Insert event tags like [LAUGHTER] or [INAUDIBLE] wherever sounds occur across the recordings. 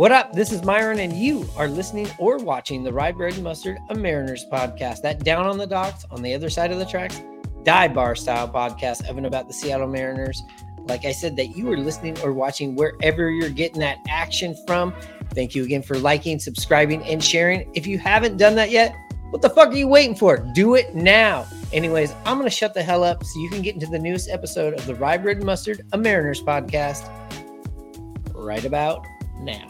What up? This is Myron, and you are listening or watching the Rye Bread and Mustard, a Mariners podcast. That down on the docks, on the other side of the tracks, dive bar style podcast, Evan about the Seattle Mariners. Like I said, that you are listening or watching wherever you're getting that action from. Thank you again for liking, subscribing, and sharing. If you haven't done that yet, what the fuck are you waiting for? Do it now. Anyways, I'm going to shut the hell up so you can get into the newest episode of the Rye Bread and Mustard, a Mariners podcast right about now.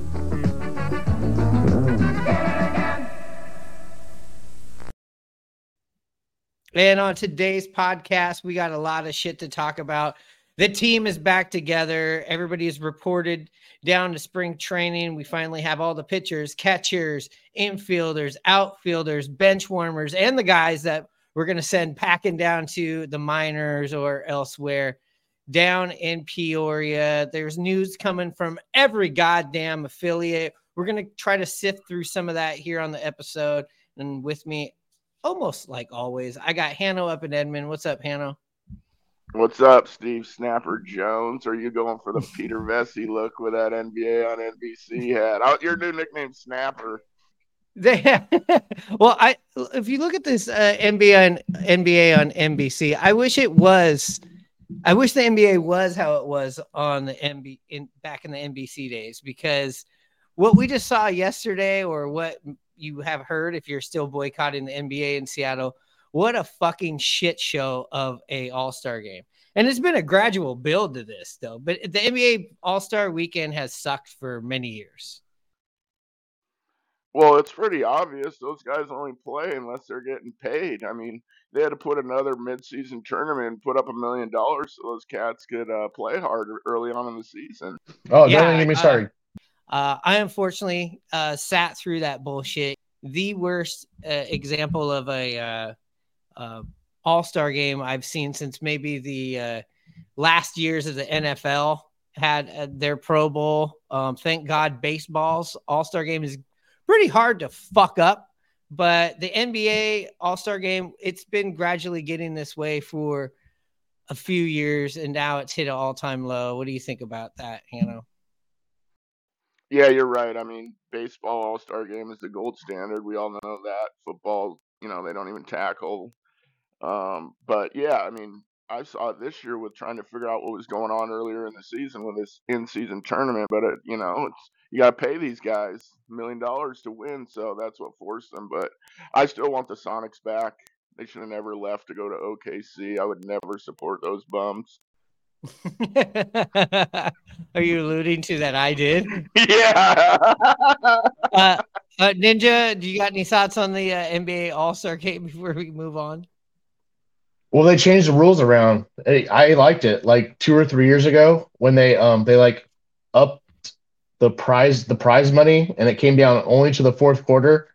And on today's podcast, we got a lot of shit to talk about. The team is back together. Everybody is reported down to spring training. We finally have all the pitchers, catchers, infielders, outfielders, bench warmers, and the guys that we're going to send packing down to the minors or elsewhere down in Peoria. There's news coming from every goddamn affiliate. We're going to try to sift through some of that here on the episode. And with me, almost like always, I got Hanno up in Edmond. What's up, Hanno? What's up, Steve Snapper Jones? Are you going for the Peter Vecsey look with that NBA on NBC hat? Oh, your new nickname, Snapper. They, [LAUGHS] well, I if you look at this uh, NBA on NBA on NBC, I wish it was. I wish the NBA was how it was on the NB in back in the NBC days because what we just saw yesterday, or what you have heard if you're still boycotting the NBA in Seattle, what a fucking shit show of a All Star game. And it's been a gradual build to this, though. But the NBA All Star weekend has sucked for many years. Well, it's pretty obvious those guys only play unless they're getting paid. I mean, they had to put another midseason tournament and put up a million dollars so those cats could uh, play hard early on in the season. Oh, Yeah, don't even get me uh, started. Uh, I unfortunately uh, sat through that bullshit. The worst uh, example of a uh, uh, All Star game I've seen since maybe the uh, last years of the NFL had their Pro Bowl. Um, thank God, baseball's All Star game is pretty hard to fuck up. But the NBA All Star game, it's been gradually getting this way for a few years, and now it's hit an all time low. What do you think about that, Hanno? Yeah, you're right. I mean, baseball All Star Game is the gold standard. We all know that. Football, you know, they don't even tackle. Um, but yeah, I mean, I saw it this year with trying to figure out what was going on earlier in the season with this in-season tournament. But it, you know, it's you got to pay these guys a million dollars to win, so that's what forced them. But I still want the Sonics back. They should have never left to go to OKC. I would never support those bums. [LAUGHS] Are you alluding to that I did? [LAUGHS] yeah. Uh, uh, Ninja, do you got any thoughts on the uh, NBA All Star game [LAUGHS] before we move on? Well, they changed the rules around. I, I liked it like two or three years ago when they um they like upped the prize the prize money and it came down only to the fourth quarter.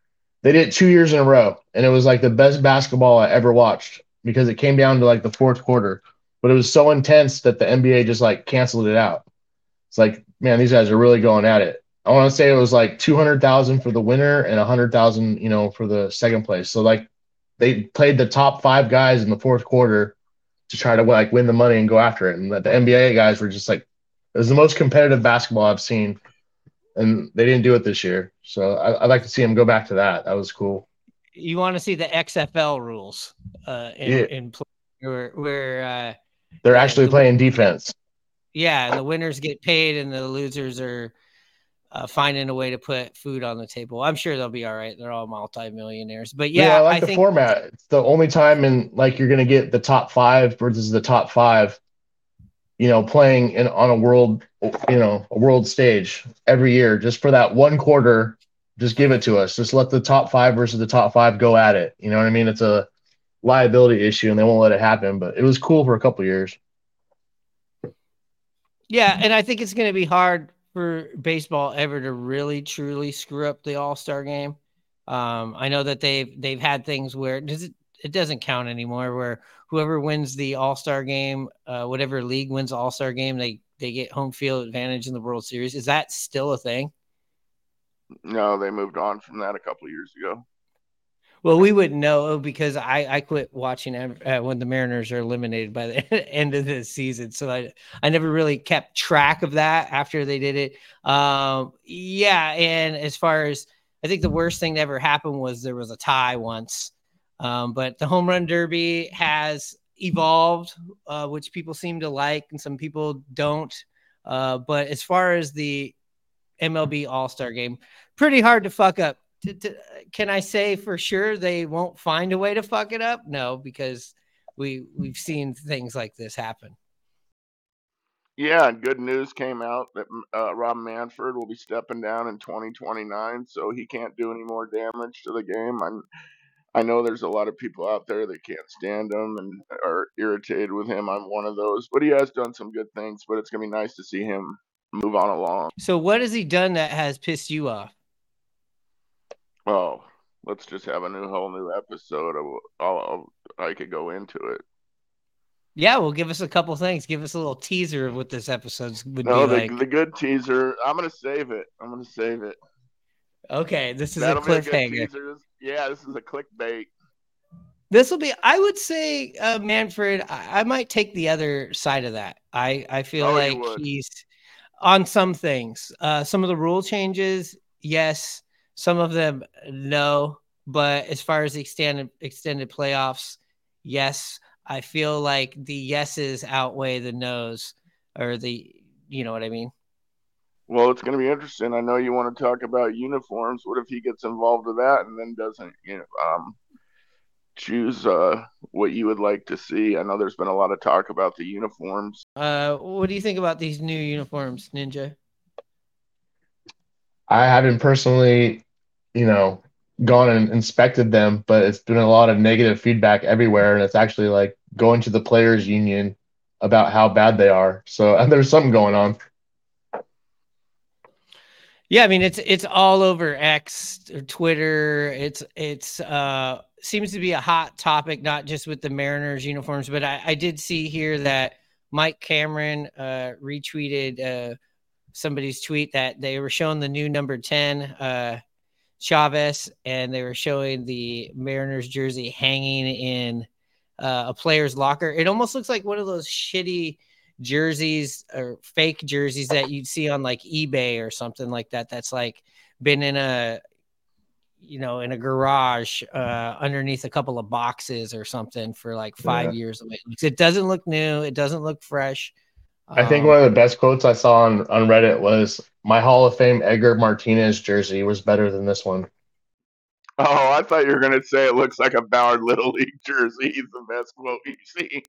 They did it two years in a row, and it was like the best basketball I ever watched because it came down to like the fourth quarter. But it was so intense that the NBA just like canceled it out. It's like, man, these guys are really going at it. I want to say it was like two hundred thousand for the winner and a hundred thousand, you know, for the second place. So like they played the top five guys in the fourth quarter to try to like win the money and go after it. And the, the NBA guys were just like, it was the most competitive basketball I've seen, and they didn't do it this year. So I, I'd like to see them go back to that. That was cool. You want to see the XFL rules uh, in, Yeah. in play where, where uh, They're Yeah, actually the- playing defense. yeah, and the winners get paid and the losers are uh, finding a way to put food on the table. I'm sure they'll be all right. They're all multimillionaires. But yeah, I like I the think format. It's the only time in like you're gonna get the top five versus the top five, you know, playing in on a world, you know, a world stage every year, just for that one quarter. Just give it to us. Just let the top five versus the top five go at it. You know what I mean? It's a liability issue, and they won't let it happen. But it was cool for a couple years. Yeah, and I think it's going to be hard for baseball ever to really truly screw up the All Star game Um, I know that they've they've had things where does it it doesn't count anymore. Where whoever wins the All Star game, uh, whatever league wins All Star game, they they get home field advantage in the World Series. Is that still a thing? No, they moved on from that a couple of years ago. Well, we wouldn't know because I I quit watching uh, when the Mariners are eliminated by the [LAUGHS] end of the season, so I I never really kept track of that after they did it. Um, yeah, and as far as I think the worst thing that ever happened was there was a tie once, um, but the home run derby has evolved, uh, which people seem to like and some people don't. Uh, but as far as the MLB All Star game, pretty hard to fuck up to, to, can I say for sure they won't find a way to fuck it up? No, because we we've seen things like this happen. Yeah, and good news came out that uh, Rob Manfred will be stepping down in 2029, so he can't do any more damage to the game. I'm, I know there's a lot of people out there that can't stand him and are irritated with him. I'm one of those, but he has done some good things. But it's gonna be nice to see him move on along. So, what has he done that has pissed you off? Oh, let's just have a new whole new episode of all I could go into it. Yeah, well, give us a couple things. Give us a little teaser of what this episode would no, be the, like. the good teaser. I'm gonna save it. I'm gonna save it. Okay, this is That'll a be a cliffhanger. Yeah, this is a clickbait. This will be. I would say, uh, Manfred. I, I might take the other side of that. I I feel Oh, like he's on some things. Uh, some of the rule changes, yes. Some of them, no. But as far as the extended extended playoffs, yes. I feel like the yeses outweigh the nos, or the you know what I mean. Well, it's gonna be interesting. I know you want to talk about uniforms. What if he gets involved with that and then doesn't, you know, um, choose uh what you would like to see? I know there's been a lot of talk about the uniforms. Uh, what do you think about these new uniforms, Ninja? I haven't personally, you know, gone and inspected them, but it's been a lot of negative feedback everywhere, and it's actually like going to the players' union about how bad they are. So and [LAUGHS] there's something going on. Yeah, I mean it's it's all over X or Twitter. It's it's uh seems to be a hot topic, not just with the Mariners uniforms, but I, I did see here that Mike Cameron uh retweeted uh somebody's tweet that they were showing the new number 10 uh Chavez and they were showing the Mariners jersey hanging in uh, a player's locker. It almost looks like one of those shitty jerseys or fake jerseys that you'd see on like eBay or something like that. That's like been in a, you know, in a garage uh, underneath a couple of boxes or something for like five Yeah. years. It doesn't look new. It doesn't look fresh. I think Um, one of the best quotes I saw on, on Reddit was my Hall of Fame Edgar Martinez jersey was better than this one. Oh, I thought you were gonna say it looks like a Ballard Little League jersey. He's the best quote you've seen.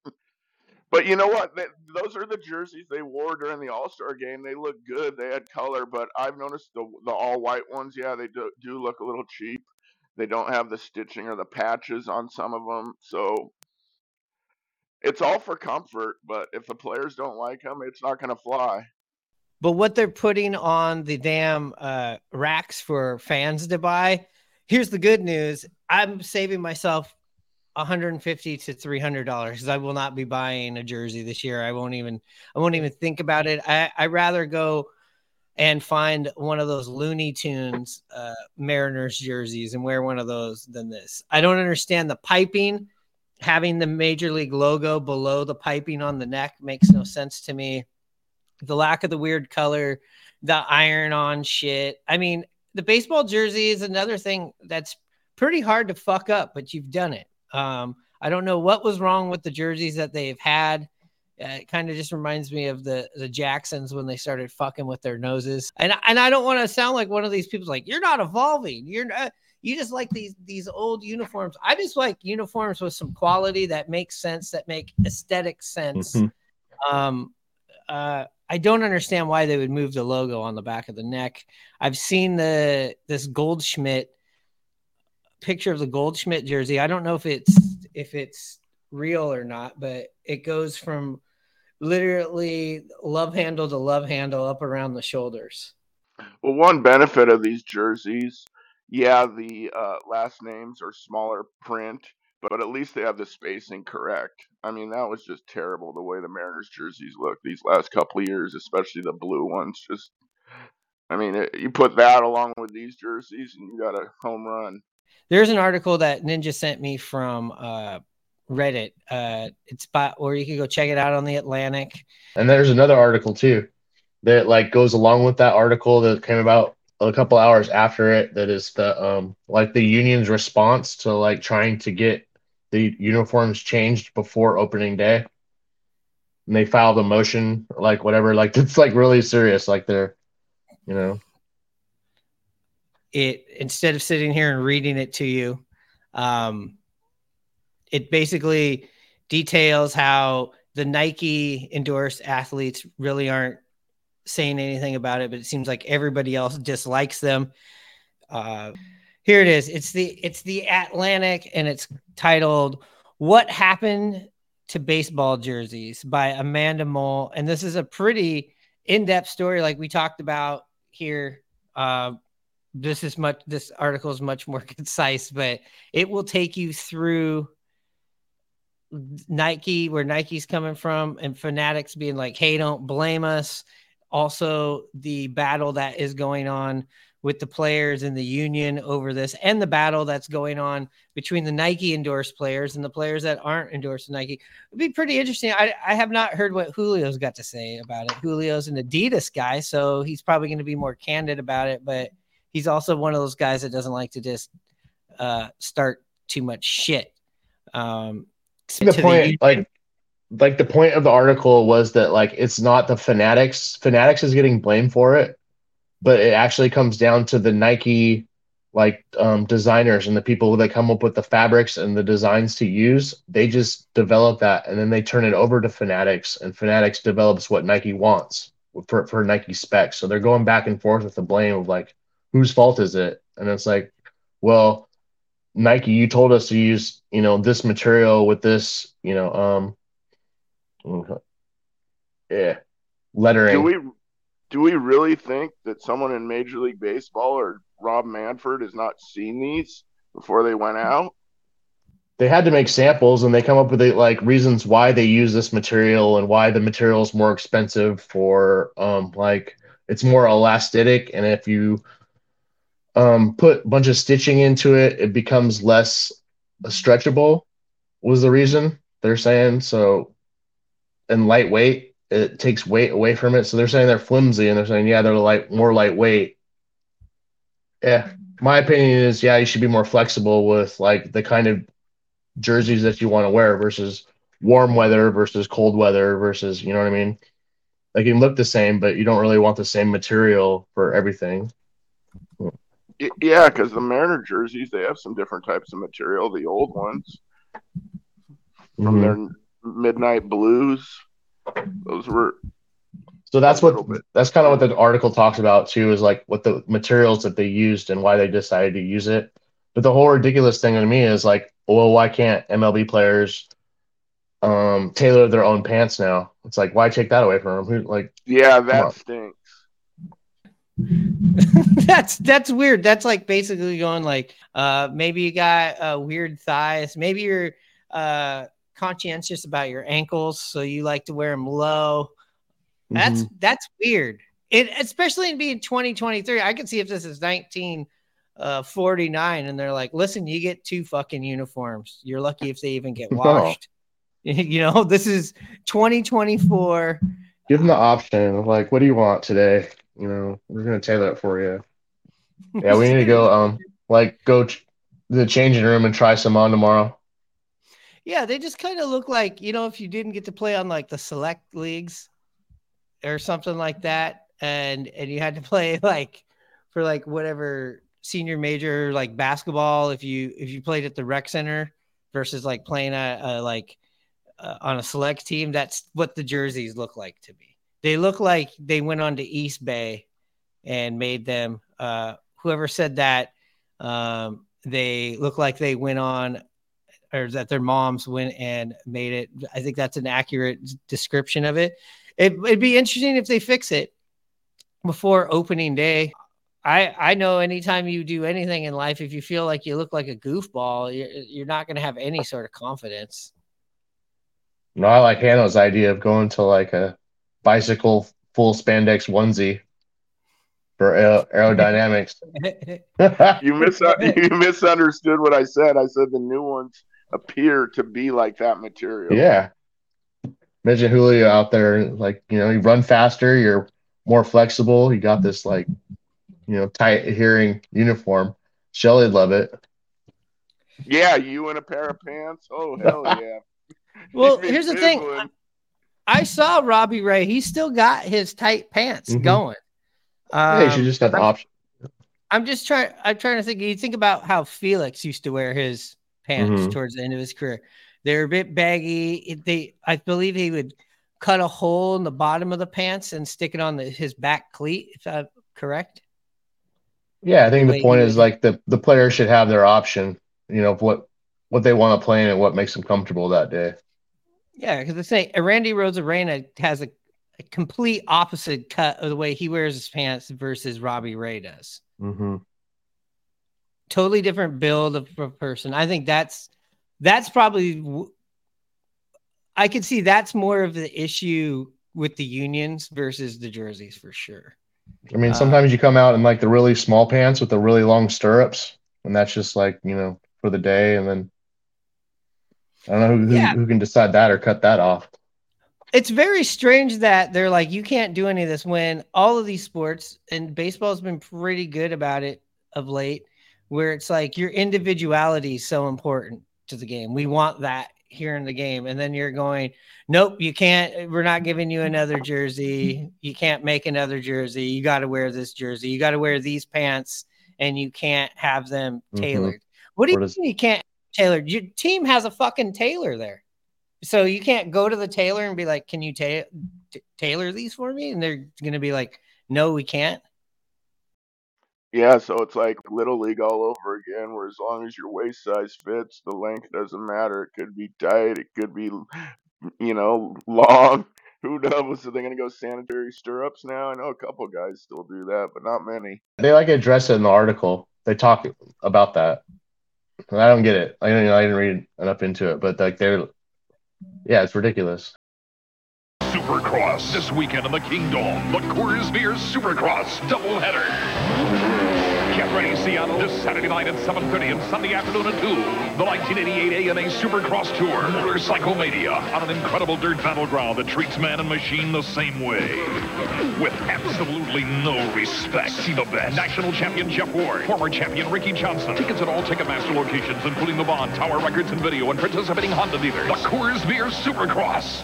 But you know what? Th those are the jerseys they wore during the All Star game. They look good. They had color, but I've noticed the the all white ones. Yeah, they do, do look a little cheap. They don't have the stitching or the patches on some of them, so it's all for comfort. But if the players don't like them, it's not gonna fly. but what they're putting on the damn uh, racks for fans to buy. Here's the good news: I'm saving myself 150 to 300 dollars because I will not be buying a jersey this year. I won't even I won't even think about it. I I rather go and find one of those Looney Tunes uh, Mariners jerseys and wear one of those than this. I don't understand the piping. Having the major league logo below the piping on the neck makes no sense to me the lack of the weird color, the iron on shit. I mean, the baseball jersey is another thing that's pretty hard to fuck up, but you've done it. Um, I don't know what was wrong with the jerseys that they've had. Uh, it kind of just reminds me of the the Jacksons when they started fucking with their noses. And and I don't want to sound like one of these people like you're not evolving. You're not you just like these these old uniforms. I just like uniforms with some quality that makes sense, that make aesthetic sense. Mhm. Um, uh, I don't understand why they would move the logo on the back of the neck. I've seen the this Goldschmidt picture of the Goldschmidt jersey. I don't know if it's if it's real or not, but it goes from literally love handle to love handle up around the shoulders. Well, one benefit of these jerseys yeah, the uh, last names are smaller print, but at least they have the spacing correct. I mean, that was just terrible the way the Mariners jerseys look these last couple of years, especially the blue ones. Just, I mean, it, you put that along with these jerseys, and you got a home run. There's an article that Ninja sent me from uh, Reddit. Uh, it's by, or you can go check it out on the Atlantic. And there's another article too that like goes along with that article that came about a couple hours after it that is the um like the union's response to like trying to get the uniforms changed before opening day. And they filed a motion, like whatever, like [LAUGHS] it's like really serious. Like they're, you know, It instead of sitting here and reading it to you, um, it basically details how the Nike endorsed athletes really aren't saying anything about it, but it seems like everybody else dislikes them. Uh, here it is. It's the it's the Atlantic, and it's titled "What Happened to Baseball Jerseys" by Amanda Mull, and this is a pretty in-depth story, like we talked about here. Uh, this is much. This article is much more [LAUGHS] concise, but it will take you through Nike, where Nike's coming from, and Fanatics being like, "Hey, don't blame us." Also, the battle that is going on with the players in the union over this, and the battle that's going on between the Nike endorsed players and the players that aren't endorsed Nike. It'd be pretty interesting. I, I have not heard what Julio's got to say about it. Julio's an Adidas guy, so he's probably going to be more candid about it, but he's also one of those guys that doesn't like to just uh, start too much shit. Um, the point like like the point of the article was that like it's not the fanatics. Fanatics is getting blamed for it but it actually comes down to the nike like um, designers and the people that come up with the fabrics and the designs to use. They just develop that and then they turn it over to fanatics and fanatics develops what nike wants for, for nike specs. So they're going back and forth with the blame of like whose fault is it? And it's like well Nike, you told us to use, you know, this material with this, you know, um, yeah, lettering. Do we do we really think that someone in Major League Baseball or Rob Manfred has not seen these before they went out? they had to make samples and they come up with like reasons why they use this material and why the material is more expensive for um like it's more elastic and if you um put a bunch of stitching into it it becomes less stretchable was the reason they're saying so and lightweight it takes weight away from it so they're saying they're flimsy and they're saying yeah they're light more lightweight yeah my opinion is yeah you should be more flexible with like the kind of jerseys that you want to wear versus warm weather versus cold weather versus you know what I mean. Like they can look the same, but you don't really want the same material for everything. Yeah, because the Mariner jerseys they have some different types of material. The old ones from Mhm. their midnight blues, those were So that's what bit. that's kind of what the article talks about too, is like what the materials that they used and why they decided to use it. But the whole ridiculous thing to me is like, well, why can't MLB players um tailor their own pants now? It's like, why take that away from them? Who like yeah, that stinks. [LAUGHS] that's that's weird. That's like basically going like uh maybe you got uh weird thighs, maybe you're uh conscientious about your ankles, so you like to wear them low. That's Mhm. that's weird. It especially in being 2023. I can see if this is 1949 and they're like, listen, you get two fucking uniforms. You're lucky if they even get [LAUGHS] washed. [LAUGHS] you know, this is 2024. give them the option of like, what do you want today? You know, we're gonna tailor it for you. Yeah, we need to go um like go ch- the changing room and try some on tomorrow. Yeah, they just kind of look like, you know, if you didn't get to play on like the select leagues or something like that, and and you had to [LAUGHS] play like for like whatever senior major like basketball, if you if you played at the rec center versus like playing a, a like uh, on a select team, that's what the jerseys look like to me. They look like they went on to East Bay and made them. Uh, whoever said that, um, they look like they went on or that their moms went and made it. I think that's an accurate description of it. it. It'd be interesting if they fix it before opening day. I I know anytime you do anything in life, if you feel like you look like a goofball, you're, you're not going to have any sort of confidence. No, I like Hanno's idea of going to like a bicycle full spandex onesie for aer- aerodynamics. [LAUGHS] You mis [LAUGHS] you misunderstood what I said. I said the new ones appear to be like that material. yeah. Imagine Julio out there, like, you know, you run faster, you're more flexible, you got this, like, you know, tight adhering uniform. Shelly'd love it. Yeah, you in a pair of pants. Oh hell [LAUGHS] yeah. well, He'd here's the thing. fizzling. I saw Robbie Ray. He still got his tight pants Mhm. going. yeah, you Um, should just have the I'm- option. I'm just trying. I'm trying to think. You think about how Felix used to wear his pants Mhm. towards the end of his career. They're a bit baggy. They, I believe, he would cut a hole in the bottom of the pants and stick it on the, his back cleat. If I'm correct. Yeah, I think the the point is like the the player should have their option, you know, what what they want to play in and what makes them comfortable that day. Yeah, because the thing, Randy Arozarena has a, a complete opposite cut of the way he wears his pants versus Robbie Ray does. Mm-hmm. Totally different build of a person. I think that's that's probably I could see that's more of the issue with the unions versus the jerseys for sure. I mean, Uh, sometimes you come out in like the really small pants with the really long stirrups, and that's just like you know for the day, and then I don't know who, who, Yeah. who can decide that or cut that off. It's very strange that they're like you can't do any of this when all of these sports and baseball's been pretty good about it of late where it's like your individuality is so important to the game. We want that here in the game. And then you're going nope you can't we're not giving you another jersey. You can't make another jersey. You got to wear this jersey. You got to wear these pants and you can't have them Mhm. tailored. What do you What is- mean you can't tailor? Your team has a fucking tailor there. So you can't go to the tailor and be like can you ta- t- tailor these for me? And they're gonna be like no we can't Yeah, so it's like little league all over again, where as long as your waist size fits, the length doesn't matter. It could be tight, it could be, you know, [LAUGHS] long. Who knows? Are they going to go sanitary stirrups now? I know a couple guys still do that, but not many. They like address it in the article. They talk about that. And I don't get it. I, you know, I didn't read enough into it, but like they're, yeah, it's ridiculous. Supercross this weekend in the Kingdom. The Coors Beer Supercross doubleheader. Get ready, Seattle, this Saturday night at 7.30 and Sunday afternoon at 2. The 1988 AMA Supercross Tour. Motorcycle Mania on an incredible dirt battleground that treats man and machine the same way. With absolutely no respect. See the best. National champion Jeff Ward. Former champion Ricky Johnson. Tickets at all Ticketmaster locations, including the Bon, Tower Records and Video, and participating Honda dealers. The Coors Beer Supercross.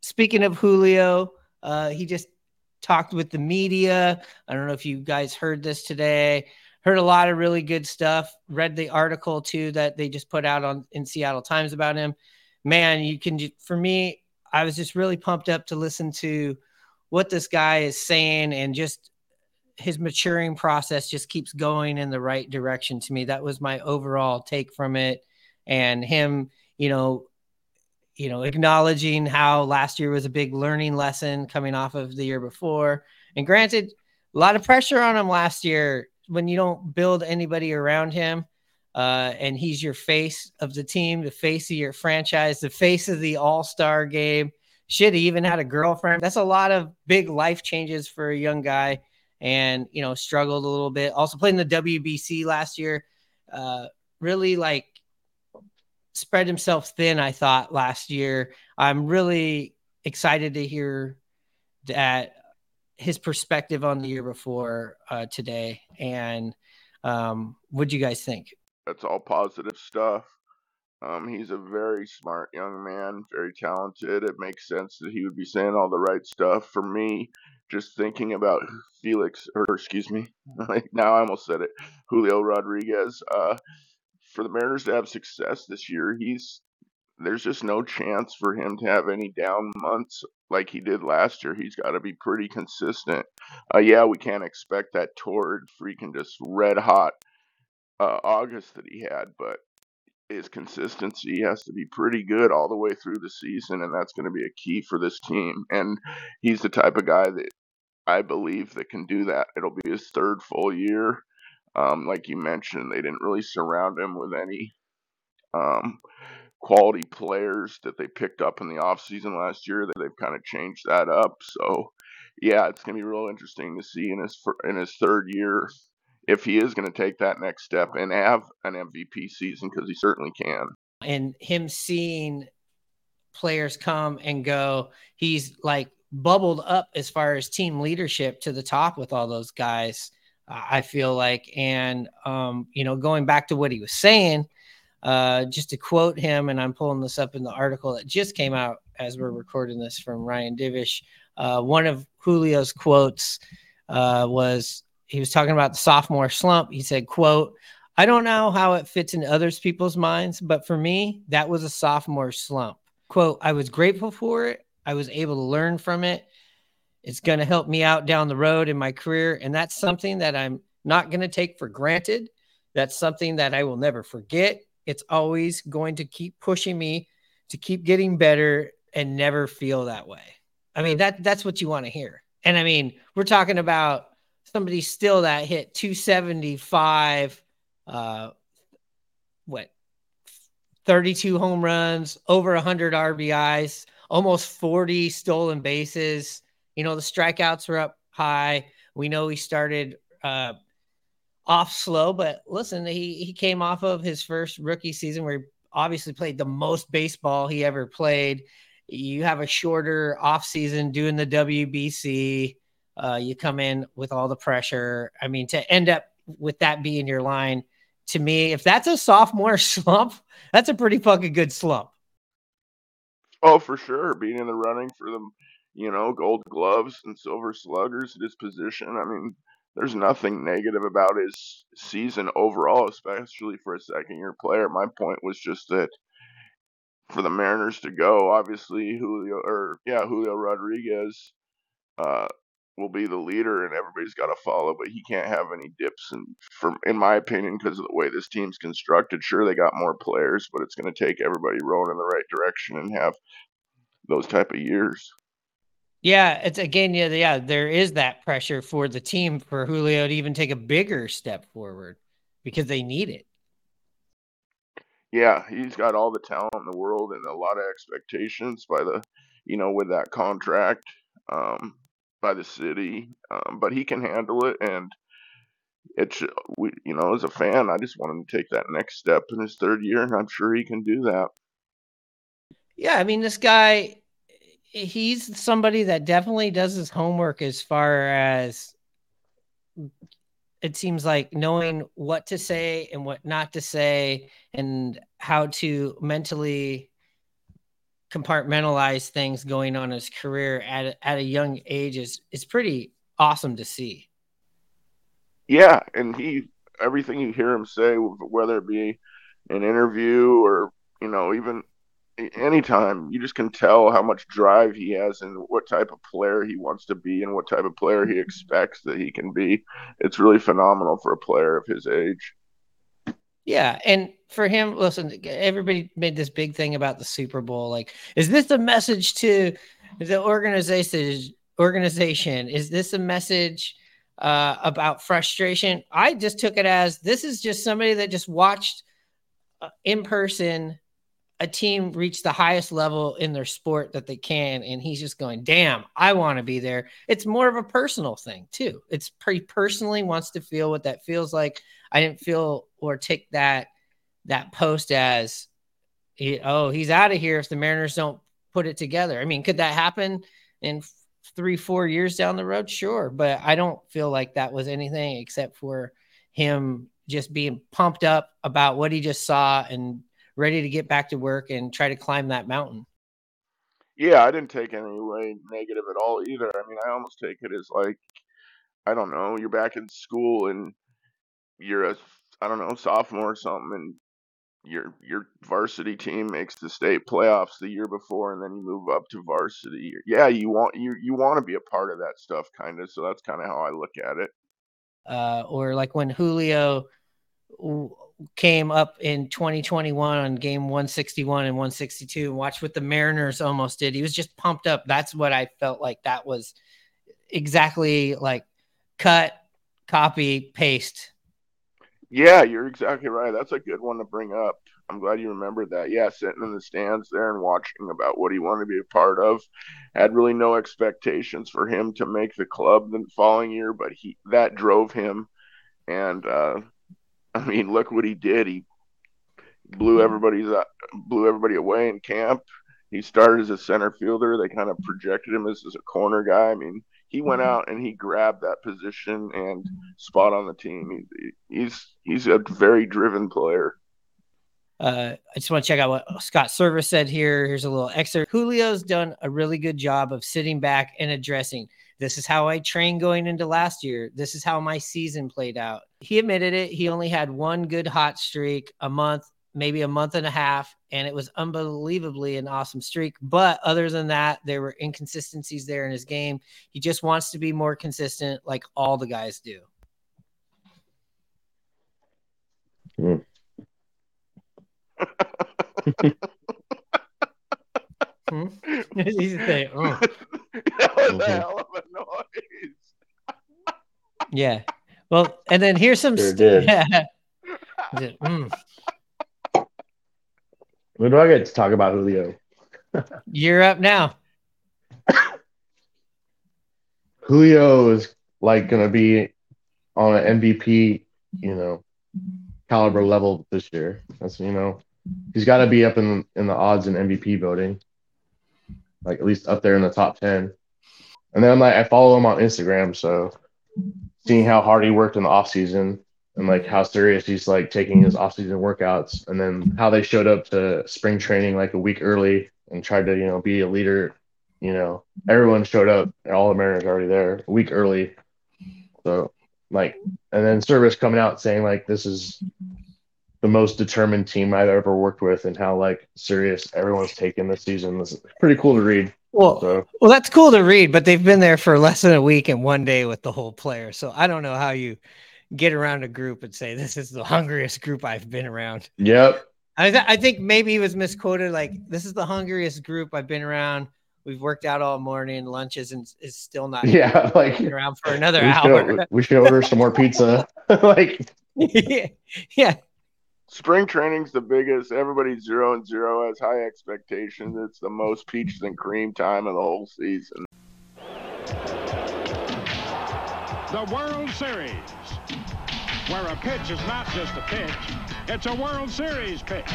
speaking of Julio, uh, he just talked with the media. I don't know if you guys heard this today. Heard a lot of really good stuff. Read the article too that they just put out on in Seattle Times about him. Man, you can for me, I was just really pumped up to listen to what this guy is saying and just his maturing process just keeps going in the right direction to me. That was my overall take from it. And him, you know, you know, acknowledging how last year was a big learning lesson coming off of the year before. And granted, a lot of pressure on him last year when you don't build anybody around him. Uh, and he's your face of the team, the face of your franchise, the face of the all star game. Shit, he even had a girlfriend. That's a lot of big life changes for a young guy. And, you know, struggled a little bit. Also played in the WBC last year. Uh, really like spread himself thin, I thought last year. I'm really excited to hear that his perspective on the year before uh, today. And um, what do you guys think? That's all positive stuff. Um, he's a very smart young man, very talented. It makes sense that he would be saying all the right stuff. For me, just thinking about Felix, or excuse me, [LAUGHS] now I almost said it, Julio Rodriguez. Uh, for the Mariners to have success this year, he's there's just no chance for him to have any down months like he did last year. He's got to be pretty consistent. Uh, yeah, we can't expect that torrid, freaking just red hot uh, August that he had, but his consistency has to be pretty good all the way through the season, and that's going to be a key for this team. And he's the type of guy that I believe, that can do that. It'll be his third full year. Um, like you mentioned, they didn't really surround him with any um, quality players that they picked up in the offseason last year. That they've kind of changed that up. So, yeah, it's gonna be real interesting to see in his in his third year if he is going to take that next step and have an MVP season because he certainly can. And him seeing players come and go, he's like bubbled up as far as team leadership to the top with all those guys. I feel like, and um, you know, going back to what he was saying, uh, just to quote him, and I'm pulling this up in the article that just came out as we're recording this from Ryan Divish. Uh, one of Julio's quotes uh, was he was talking about the sophomore slump. He said, "quote I don't know how it fits in others people's minds, but for me, that was a sophomore slump. Quote, I was grateful for it. I was able to learn from it. It's going to help me out down the road in my career. And that's something that I'm not going to take for granted. That's something that I will never forget. It's always going to keep pushing me to keep getting better and never feel that way. I mean, that that's what you want to hear. And I mean, we're talking about somebody still that hit 275 uh what 32 home runs, over 100 RBIs, almost 40 stolen bases. You know, the strikeouts were up high. We know he started uh, off slow, but listen, he, he came off of his first rookie season where he obviously played the most baseball he ever played. You have a shorter off season doing the WBC. Uh, you come in with all the pressure. I mean, to end up with that being your line – to me, if that's a sophomore [LAUGHS] slump, that's a pretty fucking good slump. Oh, for sure. Being in the running for them, you know, gold gloves and silver sluggers at his position. I mean, there's nothing negative about his season overall, especially for a second year player. My point was just that for the Mariners to go, obviously Julio or yeah, Julio Rodriguez uh, will be the leader and everybody's got to follow, but he can't have any dips. And from in my opinion, because of the way this team's constructed, sure they got more players, but it's going to take everybody rowing in the right direction and have those type of years. Yeah, it's again, yeah, yeah. There is that pressure for the team for Julio to even take a bigger step forward because they need it. Yeah, he's got all the talent in the world and a lot of expectations by the, you know, with that contract. Um, by the city, um, but he can handle it. And it's we, you know, as a fan, I just want him to take that next step in his third year, and I'm sure he can do that. Yeah, I mean, this guy, he's somebody that definitely does his homework as far as it seems like knowing what to say and what not to say and how to mentally compartmentalize things going on his career at a, at a young age is is pretty awesome to see. Yeah, and he everything you hear him say, whether it be an interview or you know even anytime, you just can tell how much drive he has and what type of player he wants to be and what type of player he expects that he can be. It's really phenomenal for a player of his age. Yeah, and for him, listen, everybody made this big thing about the Super Bowl. Like, is this a message to the organization? Organization? Is this a message uh, about frustration? I just took it as this is just somebody that just watched uh, in person a team reach the highest level in their sport that they can, and he's just going, "Damn, I want to be there." It's more of a personal thing too. It's pretty personally wants to feel what that feels like. I didn't feel or take that that post as oh he's out of here if the Mariners don't put it together. I mean, could that happen in three four years down the road? Sure, but I don't feel like that was anything except for him just being pumped up about what he just saw and ready to get back to work and try to climb that mountain. Yeah, I didn't take any way negative at all either. I mean, I almost take it as like I don't know, you're back in school and you're a I don't know sophomore or something, and your your varsity team makes the state playoffs the year before, and then you move up to varsity. Yeah, you want you you want to be a part of that stuff, kind of. So that's kind of how I look at it. Uh, or like when Julio came up in 2021 on game 161 and 162 and watch what the Mariners almost did. He was just pumped up. That's what I felt like that was exactly like cut, copy, paste. Yeah, you're exactly right. That's a good one to bring up. I'm glad you remembered that. Yeah, sitting in the stands there and watching about what he wanted to be a part of. Had really no expectations for him to make the club the following year, but he that drove him. And uh, I mean, look what he did. He blew everybody's uh, blew everybody away in camp. He started as a center fielder. They kind of projected him as, as a corner guy. I mean, he went out and he grabbed that position and spot on the team. He, he's he's a very driven player. Uh, I just want to check out what Scott Servais said here. Here's a little excerpt. Julio's done a really good job of sitting back and addressing. This is how I trained going into last year. This is how my season played out. He admitted it. He only had one good hot streak a month, maybe a month and a half, and it was unbelievably an awesome streak. But other than that, there were inconsistencies there in his game. He just wants to be more consistent, like all the guys do. Mm. [LAUGHS] [LAUGHS] Hmm? [LAUGHS] [LAUGHS] He's saying, "Oh." that was a hell of a noise. Yeah. Well, and then here's some. Sure st- did. [LAUGHS] Yeah. Mm. When do I get to talk about Julio? You're up now. Julio is like going to be on an MVP, you know, caliber level this year. That's you know, he's got to be up in in the odds in MVP voting, like at least up there in the top ten. And then I'm like, I follow him on Instagram, so seeing how hard he worked in the off season and like how serious he's like taking his off season workouts, and then how they showed up to spring training like a week early and tried to you know be a leader. You know, everyone showed up. All the Mariners already there a week early. So like, and then Servais coming out saying like this is the most determined team I've ever worked with, and how like serious everyone's taken this season. Is pretty cool to read. Well, So well, that's cool to read, but they've been there for less than a week and one day with the whole player. So I don't know how you get around a group and say this is the hungriest group I've been around. yep, I, th- I think maybe he was misquoted. Like this is the hungriest group I've been around. We've worked out all morning. Lunch isn't is still not. [LAUGHS] yeah, like around for another we hour. should, we should order some more pizza. [LAUGHS] like [LAUGHS] yeah, yeah. Spring training's the biggest. Everybody's zero and zero has high expectations. It's the most peaches and cream time of the whole season. The World Series, where a pitch is not just a pitch, it's a World Series pitch.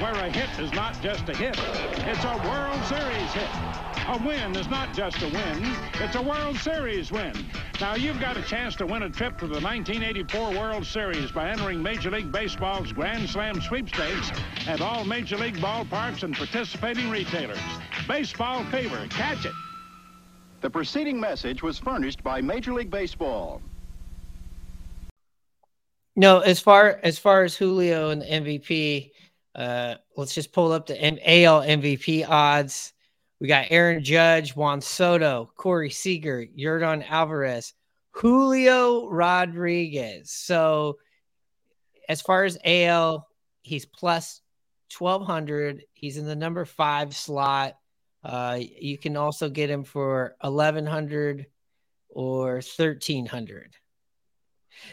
Where a hit is not just a hit, it's a World Series hit. A win is not just a win, it's a World Series win. Now you've got a chance to win a trip to the 1984 World Series by entering Major League Baseball's Grand Slam sweepstakes at all Major League ballparks and participating retailers. Baseball fever, catch it. The preceding message was furnished by Major League Baseball. No, as far as far as Julio and MVP, uh, let's just pull up the M- AL MVP odds. We got Aaron Judge, Juan Soto, Corey Seager, Yordan Alvarez, Julio Rodriguez. So, as far as AL, he's plus twelve hundred. He's in the number five slot. Uh, you can also get him for eleven hundred or thirteen hundred.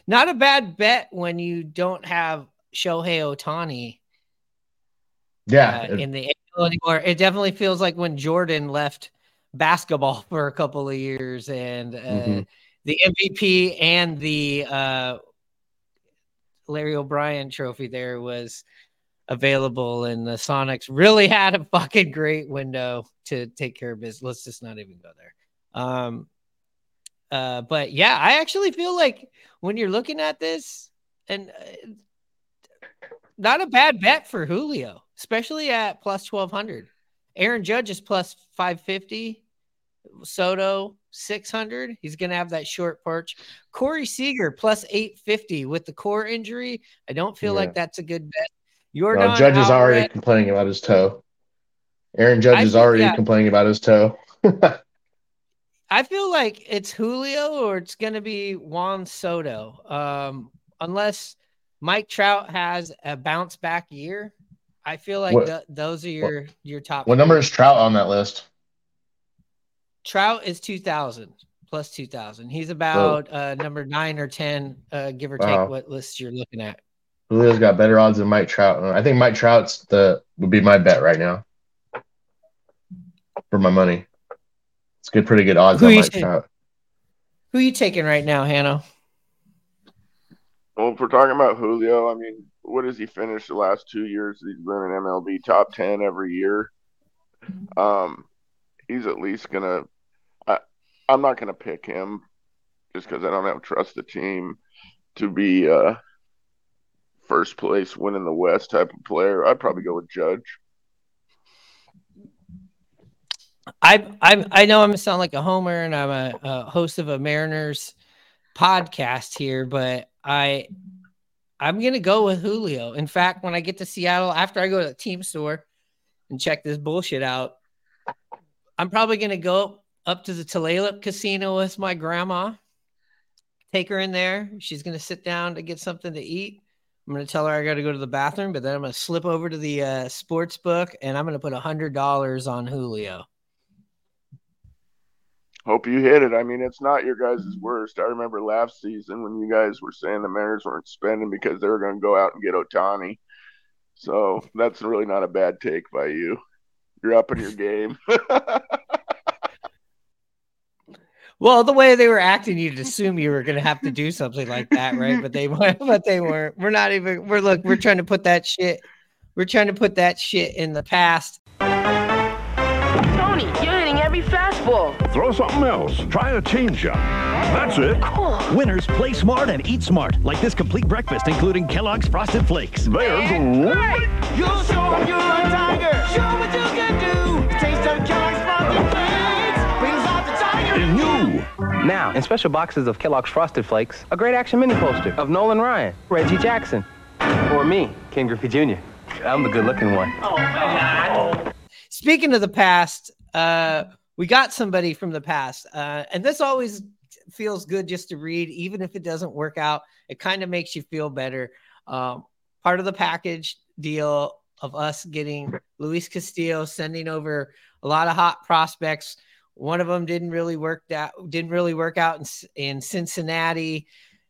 Not a bad bet when you don't have Shohei Ohtani yeah, uh, in the anymore. It definitely feels like when Jordan left basketball [LAUGHS] for a couple of years and uh, Mhm. the MVP and the uh, Larry O'Brien trophy there was available, and the Sonics really [LAUGHS] had a fucking great window to take care of business. Let's just not even go there. Um, uh, but yeah, I actually feel like when you're looking at this, and uh, not a bad bet for Julio, especially at plus 1200. Aaron Judge is plus 550. Soto 600. He's going to have that short perch. Corey Seager plus 850 with the core injury. I don't feel Yeah. like that's a good bet. no, Jordan Judge is already complaining about his toe. Aaron Judge I is already complaining about his toe. [LAUGHS] I feel like it's Julio or it's going to be Juan Soto. Um, unless Mike Trout has a bounce back year, I feel like What- th- those are your your top. What number is Trout on that list? Trout is 2000. plus 2000. He's about uh, number nine or 10, uh, give or take what list you're looking at. Julio's got better odds than Mike Trout. I think Mike Trout's the would be my bet right now for my money. It's good, pretty good odds Who on you Mike? Trout. Who you taking right now, Hanno? Well, if we're talking about Julio, I mean, what has he finished the last two years? He's been in MVP top ten every year. Um, he's at least gonna. I, I'm not gonna pick him just because I don't have trust the team to be uh first place winning the West type of player. I'd probably go with Judge. I I I know I'm gonna sound like a homer, and I'm a, a host of a Mariners podcast here, but I I'm gonna go with Julio. In fact, when I get to Seattle, after I go to the team store and check this bullshit out, I'm probably gonna go up to the Tulalip Casino with my grandma, take her in there. She's gonna sit down to get something to eat. I'm gonna tell her I got to go to the bathroom, but then I'm gonna slip over to the uh, sports book and I'm gonna put a hundred dollars on Julio. Hope you hit it. I mean, it's not your guys' worst. I remember last season when you guys were saying the Mariners weren't spending because they were going to go out and get Ohtani. So that's really not a bad take by you. You're up in your game. [LAUGHS] Well, the way they were acting, you'd assume you were going to have to do something like that, right? But they weren't. [LAUGHS] But they weren't. We're not even. We're look. We're trying to put that shit. We're trying to put that shit in the past. Tony, you're hitting every fastball. Throw something else. Try a changeup. That's it. Winners play smart and eat smart, like this complete breakfast, including Kellogg's Frosted Flakes. There's right. You'll show 'em you're a tiger. Show what you can do. Taste of Kellogg's Frosted Flakes. Brings out the tiger in you. Now, in special boxes of Kellogg's Frosted Flakes, a great action mini poster of Nolan Ryan, Reggie Jackson, or me, Ken Griffey Jr. I'm the good looking one. Speaking of the past, uh, we got somebody from the past, uh, and this always feels good just to read, even if it doesn't work out. It kind of makes you feel better. Um, part of the package deal of us getting Luis Castillo sending over a lot of hot prospects. One of them didn't really work out. Didn't really work out in, in Cincinnati.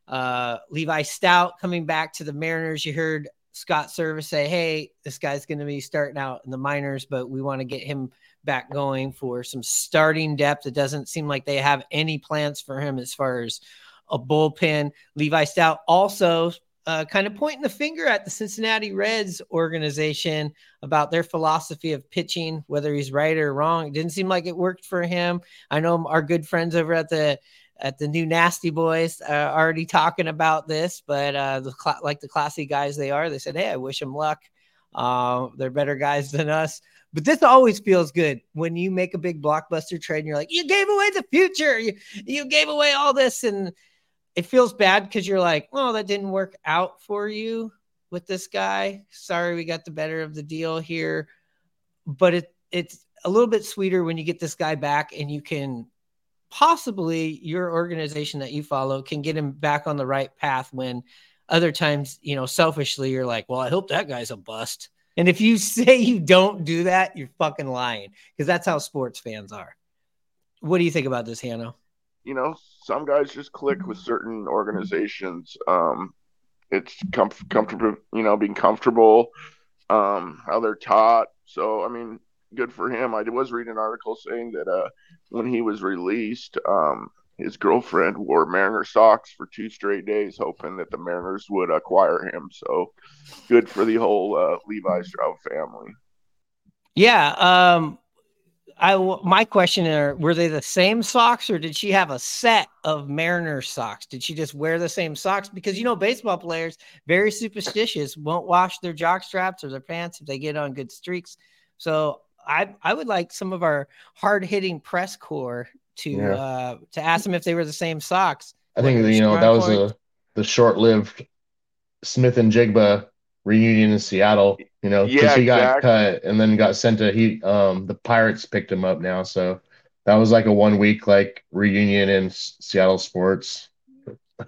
Uh, Levi Stoudt coming back to the Mariners. You heard Scott Servais say, "Hey, this guy's going to be starting out in the minors, but we want to get him back going for some starting depth. It doesn't seem like they have any plans for him as far as a bullpen. Levi Stoudt also uh, kind of pointing the finger at the Cincinnati Reds organization about their philosophy of pitching, whether he's right or wrong. It didn't seem like it worked for him. I know our good friends over at the at the new Nasty Boys uh, already talking about this, but uh, the cla like the classy guys they are, they said, "Hey, I wish them luck. Uh, they're better guys than us." But this always feels good when you make a big blockbuster trade and you're like, you gave away the future. You, you gave away all this. And it feels bad because you're like, "Well, that didn't work out for you with this guy. Sorry, we got the better of the deal here. But it it's a little bit sweeter when you get this guy back and you can possibly your organization that you follow can get him back on the right path when other times, you know, selfishly you're like, well, I hope that guy's a bust. And if you [LAUGHS] say you don't do that, you're fucking lying because that's how sports fans are. What do you think about this, Hanno? you know, some guys just click with certain organizations. Um, it's comf- comfortable, you know, being comfortable, um, how they're taught. So, I mean, good for him. I was reading an article saying that uh, when he was released, um, his girlfriend wore Mariner socks for two straight days, hoping that the Mariners would acquire him. So, good for the whole uh, Levi Stoudt family. Yeah. Um, I my question are were they the same socks or did she have a set of Mariner socks? Did she just wear the same socks? Because you know, baseball players very superstitious, won't wash their jock straps or their pants if they get on good streaks. So I I would like some of our hard hitting press corps to Yeah. uh to ask them if they were the same socks. I think you know that was a the short-lived Smith-Njigba reunion in Seattle. You know, because Yeah, he got exactly. cut and then got sent to he. Um, the Pirates picked him up now, so that was like a one-week like reunion in S- Seattle sports.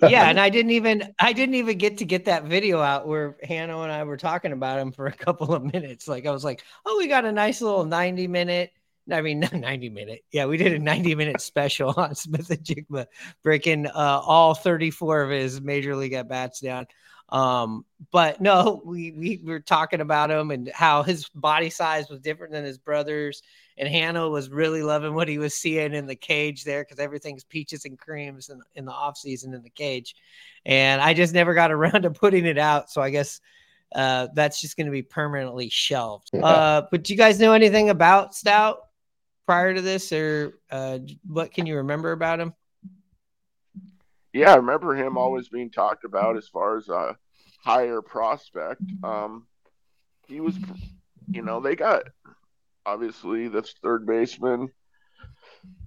Yeah, and [LAUGHS] I didn't even I didn't even get to get that video out where Hanno and I were talking about him for a couple of minutes. Like I was like, oh, we got a nice little 90 minute I mean, [LAUGHS] not 90 minute. Yeah, we did a 90 minute special [LAUGHS] on Smith-Njigba, breaking uh, all 34 of his major league at bats down. Um, but no, [LAUGHS] we we were talking about him and how his body size was different than his brothers. And Hanno was really loving what he was seeing in the cage there because everything's peaches and creams in, in the off season in the cage. And I just never got [LAUGHS] around to putting it out. So I guess uh, that's just going to be permanently shelved. Uh, but do you guys know anything about Stoudt prior to this, or uh, what can you remember about him? Yeah, I remember him always being talked about as far as a higher prospect. Um, he was, you know, they got obviously this third baseman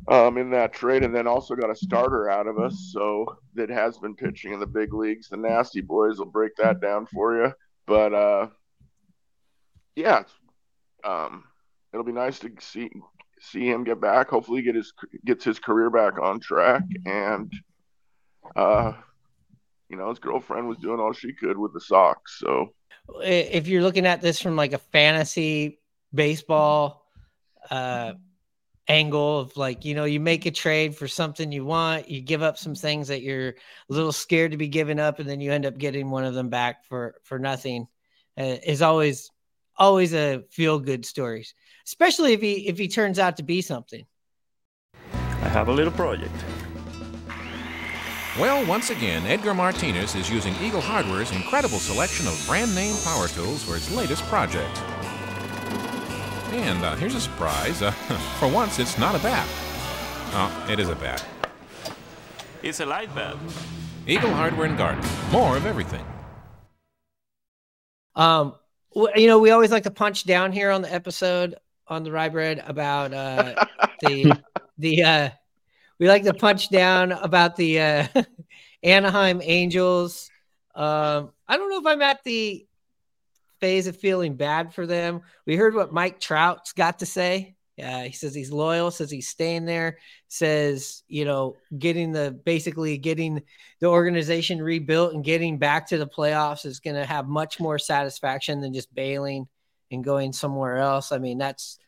um, in that trade, and then also got a starter out of us. So that has been pitching in the big leagues. The nasty boys will break that down for you. But uh, yeah, um, it'll be nice to see see him get back. Hopefully, get his gets his career back on track, and uh, you know, his girlfriend was doing all she could with the socks So, if you're looking at this from like a fantasy baseball uh, angle of like, you know, you make a trade for something you want, you give up some things that you're a little scared to be giving up, and then you end up getting one of them back for for nothing. Uh, is always always a feel good story, especially if he if he turns out to be something. I have a little project. Well, once again, Edgar Martinez is using Eagle Hardware's incredible selection of brand name power tools for his latest project. And uh, here's a surprise. Uh, [LAUGHS] for once, it's not a bat. Oh, it is a bat. It's a light bat. Eagle Hardware and Garden. More of everything. Um, you know, we always like to punch down here on the episode on the rye bread about uh, the [LAUGHS] the uh, we like to punch down about the uh, [LAUGHS] Anaheim Angels. Um, I don't know if I'm at the phase of feeling bad for them. We heard what Mike Trout's got to say. Uh, he says he's loyal, says he's staying there, says, you know, getting the basically getting the organization rebuilt and getting back to the playoffs is going to have much more satisfaction than just bailing and going somewhere else. I mean, that's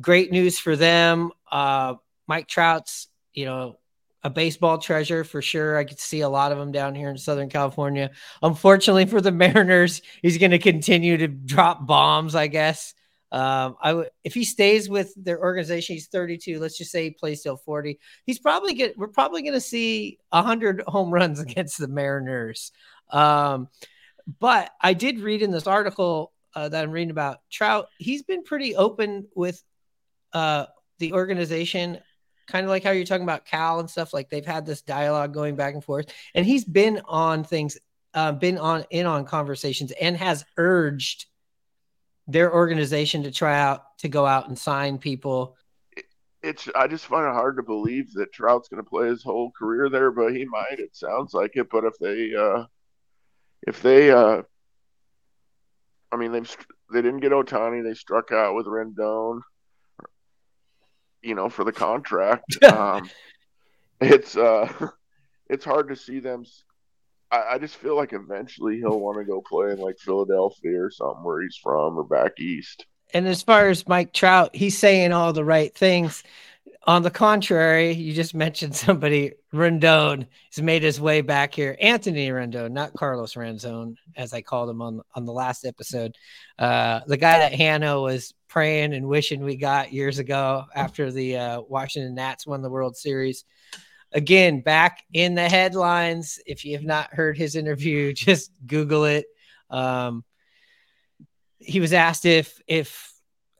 great news for them. Uh, Mike Trout's, you know, a baseball treasure for sure. I could see a lot of them down here in Southern California. Unfortunately for the [LAUGHS] Mariners, he's going to continue to drop bombs, I guess. Um, I would if he stays with their organization, he's 32. Let's just say he plays till 40. He's probably get we're probably going to see 100 [LAUGHS] home runs against the Mariners. Um, but I did read in this article uh, that I'm reading about Trout. He's been pretty open with uh, the organization, kind of like how you're talking about Cal and stuff. Like they've had this dialogue going back and forth, and he's been on things, uh, been on in on conversations, and has urged their organization to try out to go out and sign people. It's I just find it hard to believe that Trout's going to play his whole career there, but he might. It sounds like it. But if they, uh, if they, uh, I mean, they've they didn't get Ohtani, They struck out with Rendon, you know, for the contract. [LAUGHS] um, it's uh, [LAUGHS] it's hard to see them I, I just feel like eventually he'll want to go play in like Philadelphia or something where he's from or back east. And as far as Mike Trout, he's saying all the right things. On the contrary, you just mentioned [LAUGHS] somebody, Rendon, has made his way back here. Anthony Rendon, not Carlos Ranzone, as I called him on, on the last episode. Uh, the guy that Hanno was praying and wishing we got years ago after the uh, Washington Nats won the World Series again back in the headlines. If you have not heard his interview, [LAUGHS] just Google it. Um, he was asked if if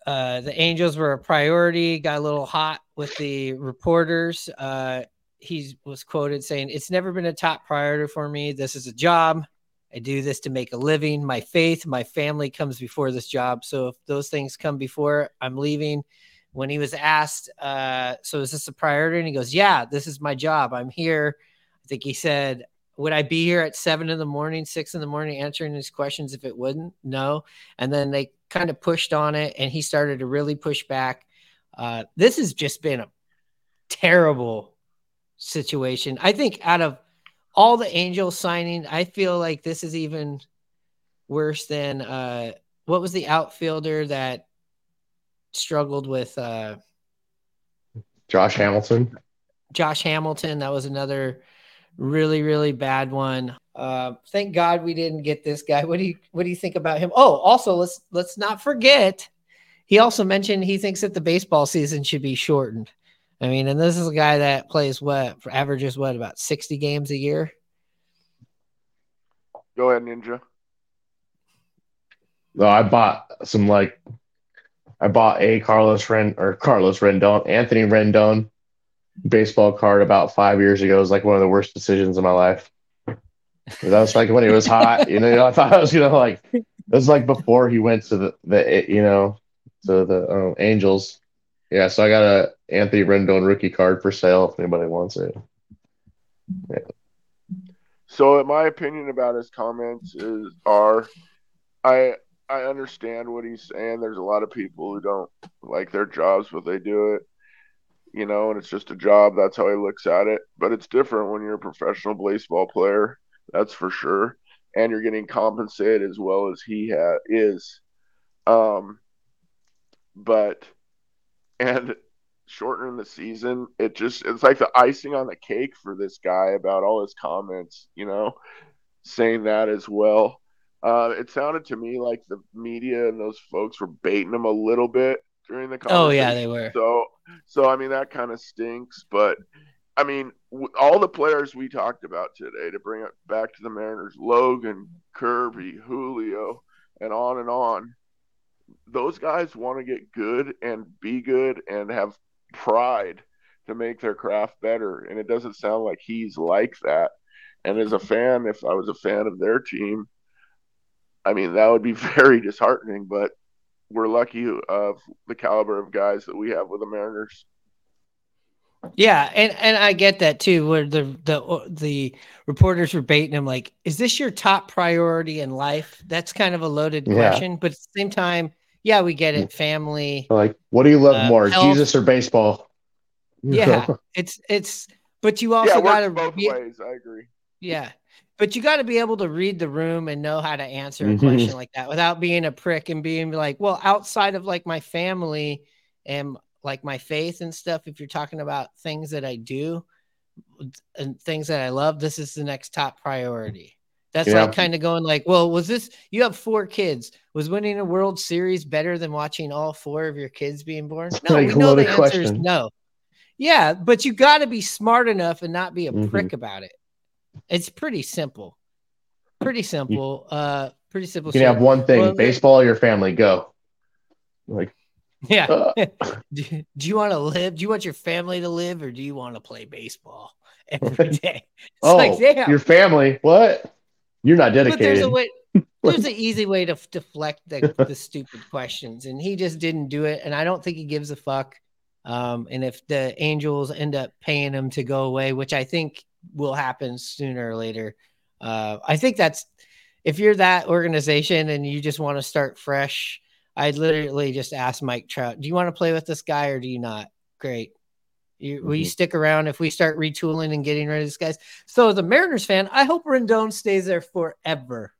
uh, the Angels were a priority. Got a little hot with the reporters. Uh, he was quoted saying, "It's never been a top priority for me. This is a job. I do this to make a living. My faith, my family comes before this job. So if those things come before, I'm leaving." when he was asked, uh, so is this a priority? And he goes, Yeah, this is my job. I'm here. I think he said, Would I be here at seven in the morning, six in the morning, answering these questions if it wouldn't? No. And then they kind of pushed on it and he started to really push back. Uh, this has just been a terrible situation. I think out of all the Angels signing, I feel like this is even worse than uh, what was the outfielder that struggled with uh, Josh Hamilton. Josh Hamilton. That was another really really bad one. Uh, thank God we didn't get this guy. What do you what do you think about him? Oh, also let's let's not forget. He also mentioned he thinks that the baseball season should be shortened. I mean, and this is a guy that plays what averages what about sixty games a year. Go ahead, Ninja. No, I bought some like I bought a Carlos Ren or Carlos Rendon, Anthony Rendon baseball card about five years ago. It was like one of the worst decisions of my life. That was like when he was hot, you know. I thought I was gonna like. It was like before he went to the the you know to the um, Angels. Yeah, so I got a Anthony Rendon rookie card for sale if anybody wants it. Yeah. So, my opinion about his comments is are I I understand what he's saying. There's a lot of people who don't like their jobs, but they do it, you know, and it's just a job. That's how he looks at it. But it's different when you're a professional baseball player. That's for sure, and you're getting compensated as well as he ha- is. Um, but and shortening the season, it just it's like the icing on the cake for this guy about all his comments, you know, saying that as well. Uh, it sounded to me like the media and those folks were baiting him a little bit during the conversation. Oh yeah, they were. So, so I mean that kind of stinks. But I mean, w- all the players we talked about today to bring it back to the Mariners: Logan, Kirby, Julio, and on and on. Those guys want to get good and be good and have pride to make their craft better, and it doesn't sound like he's like that. And as a fan, if I was a fan of their team, I mean, that would be [LAUGHS] very disheartening, but we're lucky of the caliber of guys that we have with the Mariners. Yeah, and and I get that too. Where the the the reporters were baiting him, like, "Is this your top priority in life?" That's kind of a loaded Yeah. question, but at the same time, yeah, we get it. Family, Like, what do you love Uh, more, health- Jesus or baseball? [LAUGHS] yeah, it's it's. But you also yeah, it got works to both ways. I agree. Yeah. But you got to be able to read the room and know how to answer a Mhm. question like that without being a prick and being like, well, outside of like my family and like my faith and stuff, if you're talking about things that I do and things that I love, this is the next top priority. That's Yeah. like kind of going like, well, was this you have four kids? Was winning a World Series better than watching all four of your kids being born? [LAUGHS] No, Like we know the answer is no. Yeah, but you got to be smart enough and not be a Mhm. prick about it. It's pretty simple. Pretty simple. Uh pretty simple. You can have one thing: Well, baseball or your family. Go. Like, Yeah. uh, do, [LAUGHS] do you want to live? Do you want your family to live or do you want to play baseball [LAUGHS] every day? It's oh, like, damn. your family. What? You're not But there's a way [LAUGHS] there's an easy way to deflect the, [LAUGHS] the stupid questions, and he just didn't do it. And I don't think he gives a fuck. Um, and if the Angels end up paying him to go away, which I think will happen sooner or later, uh, I think that's if you're that organization and you just want to start fresh, I'd literally just ask Mike Trout, do you want to play with this guy or do you not? Great. You, Will you Mhm. stick around if we start retooling and getting rid of these guys? So, as a Mariners fan, I hope Rendon stays there forever.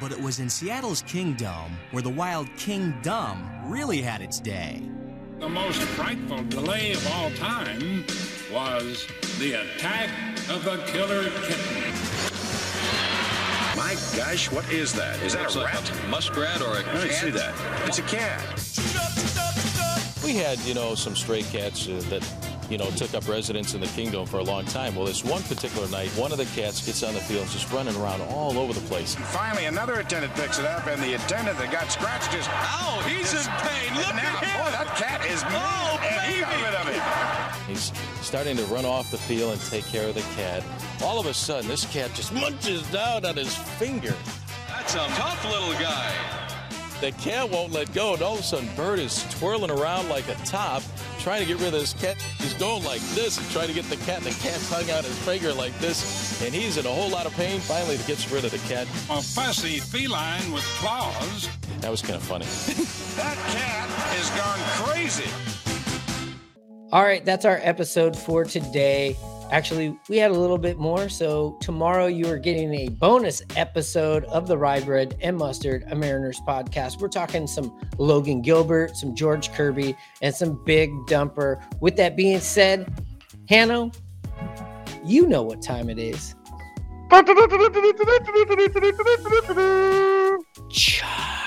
But it was in Seattle's Kingdome where the Wild Kingdom really had its day. The most frightful delay of all time was the attack of the killer kitten. My gosh, what is that? Is that a rat? muskrat or a cat? I see that. It's a cat. We had, you know, some stray cats uh, that, you know, took up residence in the Kingdome for a long time. Well, this one particular night, one of the cats gets on the field, just running around all over the place. Finally, another attendant picks it up, and the attendant that got scratched just. Oh, he's in pain. Look at him. Boy, that cat is Oh, mad, and he got rid of it. He's starting to run off the field and take care of the cat. All of a sudden, this cat just munches down on his finger. That's a tough little guy. The cat won't let go, and all of a sudden, Bird is twirling around like a top, trying to get rid of this cat. He's going like this and trying to get the cat, and the cat's hung out his finger like this, and he's in a whole lot of pain. Finally, he gets rid of the cat. A fussy feline with claws. That was kind of funny. [LAUGHS] That cat has gone crazy. All right, that's our episode for today. Actually, we had a little bit more. So tomorrow you are getting a bonus episode of the Rye Bread and Mustard, a Mariners podcast. We're talking some Logan Gilbert, some George Kirby, and some big dumper. With that being said, Hanno, you know what time it is. [LAUGHS]